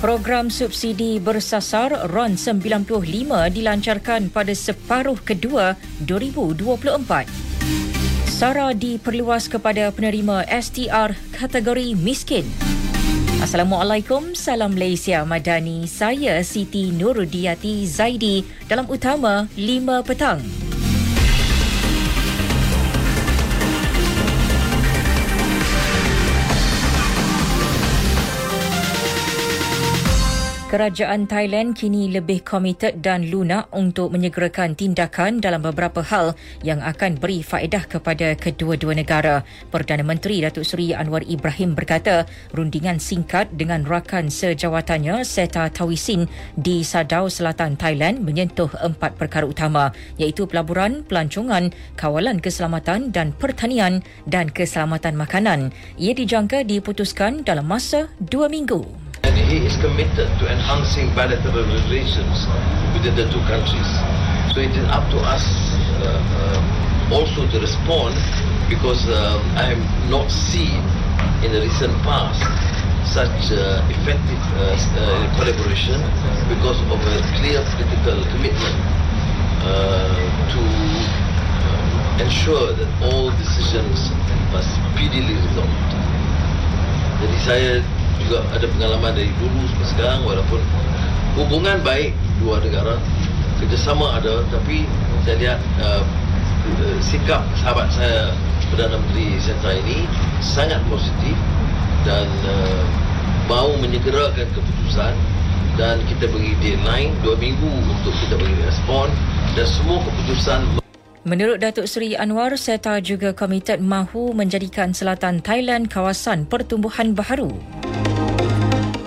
Program subsidi bersasar RON 95 dilancarkan pada separuh kedua 2024. SARA diperluas kepada penerima STR kategori miskin. Assalamualaikum, salam Malaysia Madani. Saya Siti Nurudiati Zaidi dalam utama 5 petang. Kerajaan Thailand kini lebih komited dan lunak untuk menyegerakan tindakan dalam beberapa hal yang akan beri faedah kepada kedua-dua negara. Perdana Menteri Datuk Seri Anwar Ibrahim berkata, rundingan singkat dengan rakan sejawatannya Seta Tawisin di Sadau Selatan Thailand menyentuh empat perkara utama iaitu pelaburan, pelancongan, kawalan keselamatan dan pertanian dan keselamatan makanan. Ia dijangka diputuskan dalam masa dua minggu he is committed to enhancing bilateral relations within the two countries. So it is up to us uh, uh, also to respond because uh, I have not seen in the recent past such uh, effective uh, uh, collaboration because of a clear political commitment uh, to ensure that all decisions are speedily resolved. Jadi saya juga ada pengalaman dari dulu sampai sekarang walaupun hubungan baik dua negara kerjasama ada tapi saya lihat uh, sikap sahabat saya Perdana Menteri Sentra ini sangat positif dan uh, mahu menyegerakan keputusan dan kita beri deadline dua minggu untuk kita beri respon dan semua keputusan Menurut Datuk Seri Anwar, SETA juga komited mahu menjadikan selatan Thailand kawasan pertumbuhan baharu.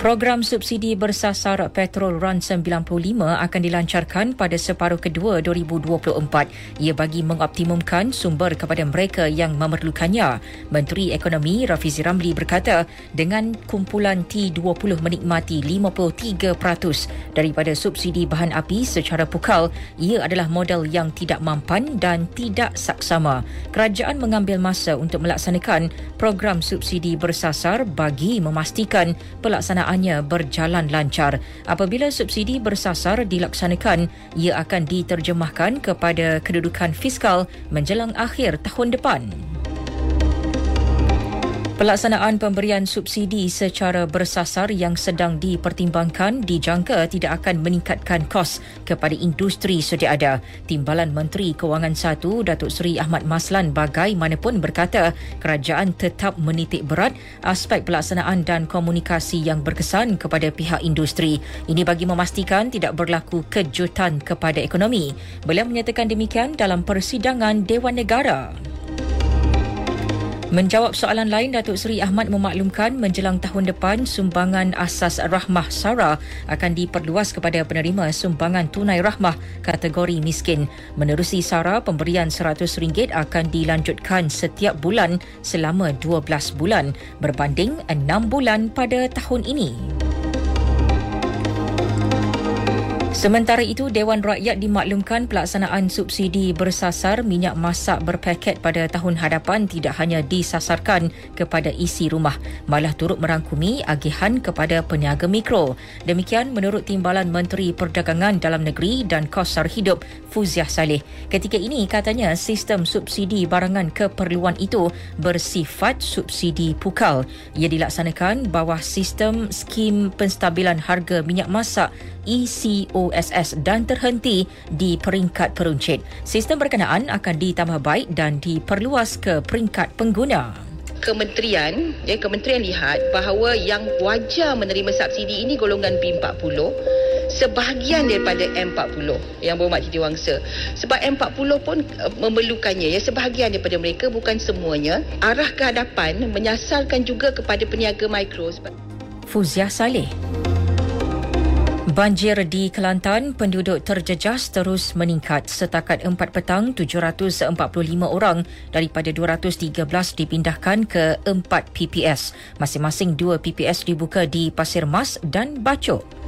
Program subsidi bersasar petrol RON 95 akan dilancarkan pada separuh kedua 2024. Ia bagi mengoptimumkan sumber kepada mereka yang memerlukannya. Menteri Ekonomi Rafizi Ramli berkata, dengan kumpulan T20 menikmati 53% daripada subsidi bahan api secara pukal, ia adalah model yang tidak mampan dan tidak saksama. Kerajaan mengambil masa untuk melaksanakan program subsidi bersasar bagi memastikan pelaksanaan penggunaannya berjalan lancar. Apabila subsidi bersasar dilaksanakan, ia akan diterjemahkan kepada kedudukan fiskal menjelang akhir tahun depan. Pelaksanaan pemberian subsidi secara bersasar yang sedang dipertimbangkan dijangka tidak akan meningkatkan kos kepada industri sedia ada. Timbalan Menteri Kewangan 1 Datuk Seri Ahmad Maslan bagaimanapun berkata kerajaan tetap menitik berat aspek pelaksanaan dan komunikasi yang berkesan kepada pihak industri. Ini bagi memastikan tidak berlaku kejutan kepada ekonomi. Beliau menyatakan demikian dalam persidangan Dewan Negara. Menjawab soalan lain, Datuk Seri Ahmad memaklumkan menjelang tahun depan sumbangan asas rahmah SARA akan diperluas kepada penerima sumbangan tunai rahmah kategori miskin. Menerusi SARA, pemberian RM100 akan dilanjutkan setiap bulan selama 12 bulan berbanding 6 bulan pada tahun ini. Sementara itu, Dewan Rakyat dimaklumkan pelaksanaan subsidi bersasar minyak masak berpaket pada tahun hadapan tidak hanya disasarkan kepada isi rumah, malah turut merangkumi agihan kepada peniaga mikro. Demikian menurut Timbalan Menteri Perdagangan Dalam Negeri dan Kos Sara Hidup Fuziah Saleh. Ketika ini katanya sistem subsidi barangan keperluan itu bersifat subsidi pukal. Ia dilaksanakan bawah sistem skim penstabilan harga minyak masak ECOSS dan terhenti di peringkat peruncit. Sistem berkenaan akan ditambah baik dan diperluas ke peringkat pengguna. Kementerian, ya, kementerian lihat bahawa yang wajar menerima subsidi ini golongan B40 sebahagian daripada M40 yang berhormat Titi Wangsa sebab M40 pun uh, memerlukannya ya sebahagian daripada mereka bukan semuanya arah ke hadapan menyasarkan juga kepada peniaga mikro Fuzia Saleh Banjir di Kelantan, penduduk terjejas terus meningkat. Setakat 4 petang, 745 orang daripada 213 dipindahkan ke 4 PPS. Masing-masing 2 PPS dibuka di Pasir Mas dan Bacok.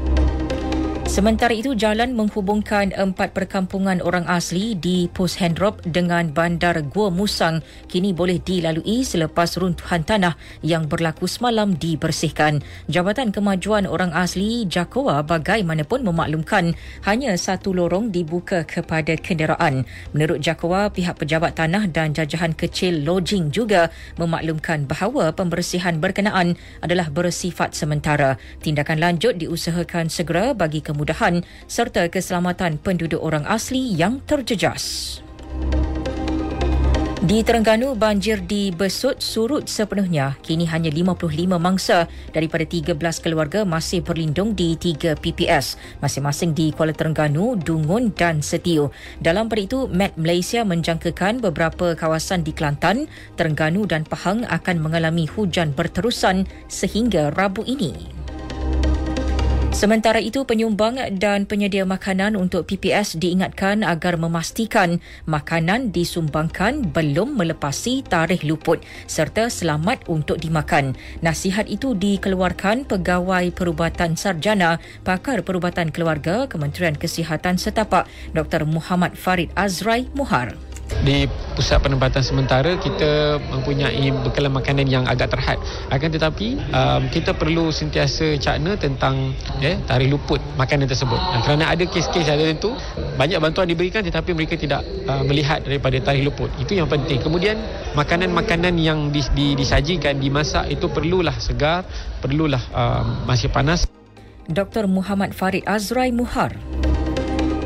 Sementara itu, jalan menghubungkan empat perkampungan orang asli di Pos Hendrop dengan bandar Gua Musang kini boleh dilalui selepas runtuhan tanah yang berlaku semalam dibersihkan. Jabatan Kemajuan Orang Asli Jakowa bagaimanapun memaklumkan hanya satu lorong dibuka kepada kenderaan. Menurut Jakowa, pihak pejabat tanah dan jajahan kecil lodging juga memaklumkan bahawa pembersihan berkenaan adalah bersifat sementara. Tindakan lanjut diusahakan segera bagi kemudahan kemudahan serta keselamatan penduduk orang asli yang terjejas. Di Terengganu, banjir di Besut surut sepenuhnya. Kini hanya 55 mangsa daripada 13 keluarga masih berlindung di 3 PPS, masing-masing di Kuala Terengganu, Dungun dan Setiu. Dalam pada itu, Met Malaysia menjangkakan beberapa kawasan di Kelantan, Terengganu dan Pahang akan mengalami hujan berterusan sehingga Rabu ini. Sementara itu, penyumbang dan penyedia makanan untuk PPS diingatkan agar memastikan makanan disumbangkan belum melepasi tarikh luput serta selamat untuk dimakan. Nasihat itu dikeluarkan Pegawai Perubatan Sarjana Pakar Perubatan Keluarga Kementerian Kesihatan Setapak Dr. Muhammad Farid Azrai Muhar di pusat penempatan sementara kita mempunyai bekalan makanan yang agak terhad. Akan tetapi um, kita perlu sentiasa cakna tentang eh, tarikh luput makanan tersebut. Dan kerana ada kes-kes ada tentu banyak bantuan diberikan tetapi mereka tidak uh, melihat daripada tarikh luput. Itu yang penting. Kemudian makanan-makanan yang dis, di, disajikan dimasak itu perlulah segar perlulah um, masih panas. Dr. Muhammad Farid Azrai Muhar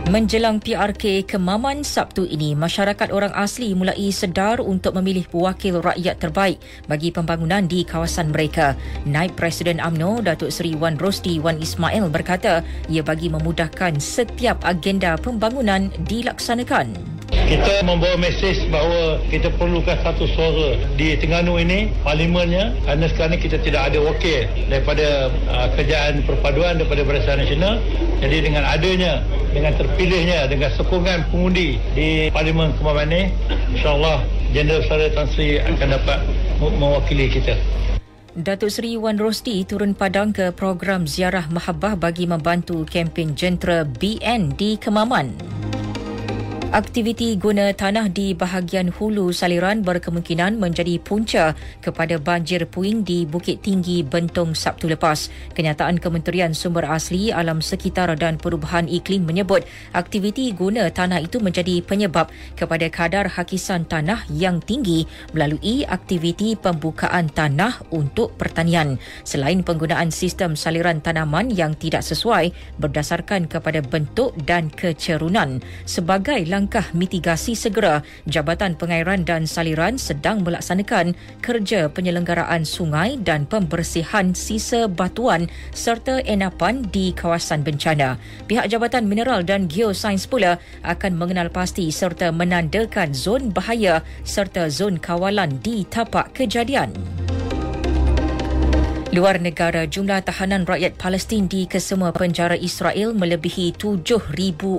Menjelang PRK Kemaman Sabtu ini, masyarakat orang asli mulai sedar untuk memilih wakil rakyat terbaik bagi pembangunan di kawasan mereka. Naib Presiden AMNO, Datuk Seri Wan Rosti Wan Ismail berkata ia bagi memudahkan setiap agenda pembangunan dilaksanakan. Kita membawa mesej bahawa kita perlukan satu suara di Terengganu ini, parlimennya, kerana sekarang ini kita tidak ada wakil daripada uh, kerajaan perpaduan daripada Barisan Nasional. Jadi dengan adanya, dengan terpilihnya, dengan sokongan pengundi di Parlimen Kemaman ini, insyaAllah Jeneral Sara Tan Sri akan dapat mewakili kita. Datuk Seri Wan Rosti turun padang ke program ziarah mahabbah bagi membantu kempen jentera BN di Kemaman. Aktiviti guna tanah di bahagian hulu saliran berkemungkinan menjadi punca kepada banjir puing di Bukit Tinggi Bentong Sabtu lepas. Kenyataan Kementerian Sumber Asli Alam Sekitar dan Perubahan Iklim menyebut aktiviti guna tanah itu menjadi penyebab kepada kadar hakisan tanah yang tinggi melalui aktiviti pembukaan tanah untuk pertanian. Selain penggunaan sistem saliran tanaman yang tidak sesuai berdasarkan kepada bentuk dan kecerunan sebagai langkah mitigasi segera, Jabatan Pengairan dan Saliran sedang melaksanakan kerja penyelenggaraan sungai dan pembersihan sisa batuan serta enapan di kawasan bencana. Pihak Jabatan Mineral dan Geosains pula akan mengenal pasti serta menandakan zon bahaya serta zon kawalan di tapak kejadian. Luar negara, jumlah tahanan rakyat Palestin di kesemua penjara Israel melebihi 7,000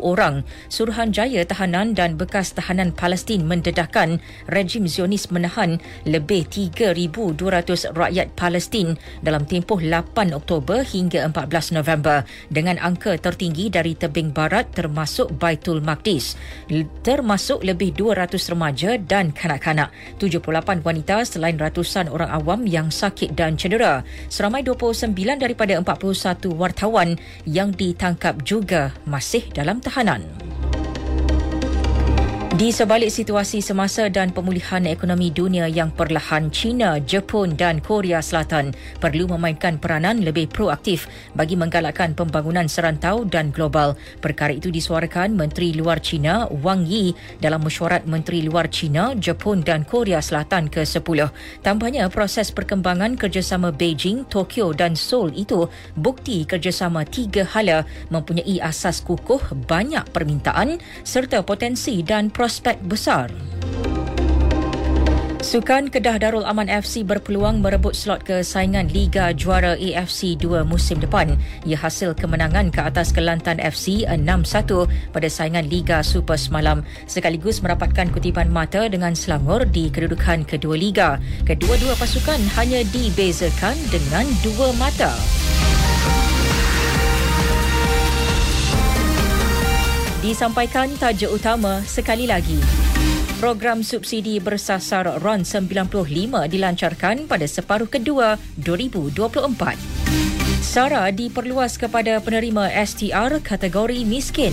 orang. Suruhanjaya tahanan dan bekas tahanan Palestin mendedahkan rejim Zionis menahan lebih 3,200 rakyat Palestin dalam tempoh 8 Oktober hingga 14 November dengan angka tertinggi dari tebing barat termasuk Baitul Maqdis. Termasuk lebih 200 remaja dan kanak-kanak. 78 wanita selain ratusan orang awam yang sakit dan cedera seramai 29 daripada 41 wartawan yang ditangkap juga masih dalam tahanan. Di sebalik situasi semasa dan pemulihan ekonomi dunia yang perlahan, China, Jepun dan Korea Selatan perlu memainkan peranan lebih proaktif bagi menggalakkan pembangunan serantau dan global. Perkara itu disuarakan Menteri Luar China Wang Yi dalam mesyuarat Menteri Luar China, Jepun dan Korea Selatan ke-10. Tambahnya, proses perkembangan kerjasama Beijing, Tokyo dan Seoul itu bukti kerjasama tiga hala mempunyai asas kukuh banyak permintaan serta potensi dan prospek besar. Sukan Kedah Darul Aman FC berpeluang merebut slot ke saingan Liga Juara AFC 2 musim depan. Ia hasil kemenangan ke atas Kelantan FC 6-1 pada saingan Liga Super semalam sekaligus merapatkan kutipan mata dengan Selangor di kedudukan kedua Liga. Kedua-dua pasukan hanya dibezakan dengan dua mata. Disampaikan tajuk utama sekali lagi. Program subsidi bersasar RON 95 dilancarkan pada separuh kedua 2024. SARA diperluas kepada penerima STR kategori miskin.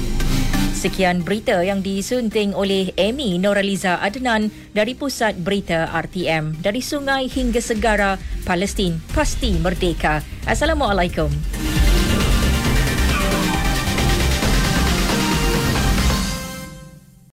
Sekian berita yang disunting oleh Amy Noraliza Adnan dari Pusat Berita RTM. Dari sungai hingga segara, Palestin pasti merdeka. Assalamualaikum.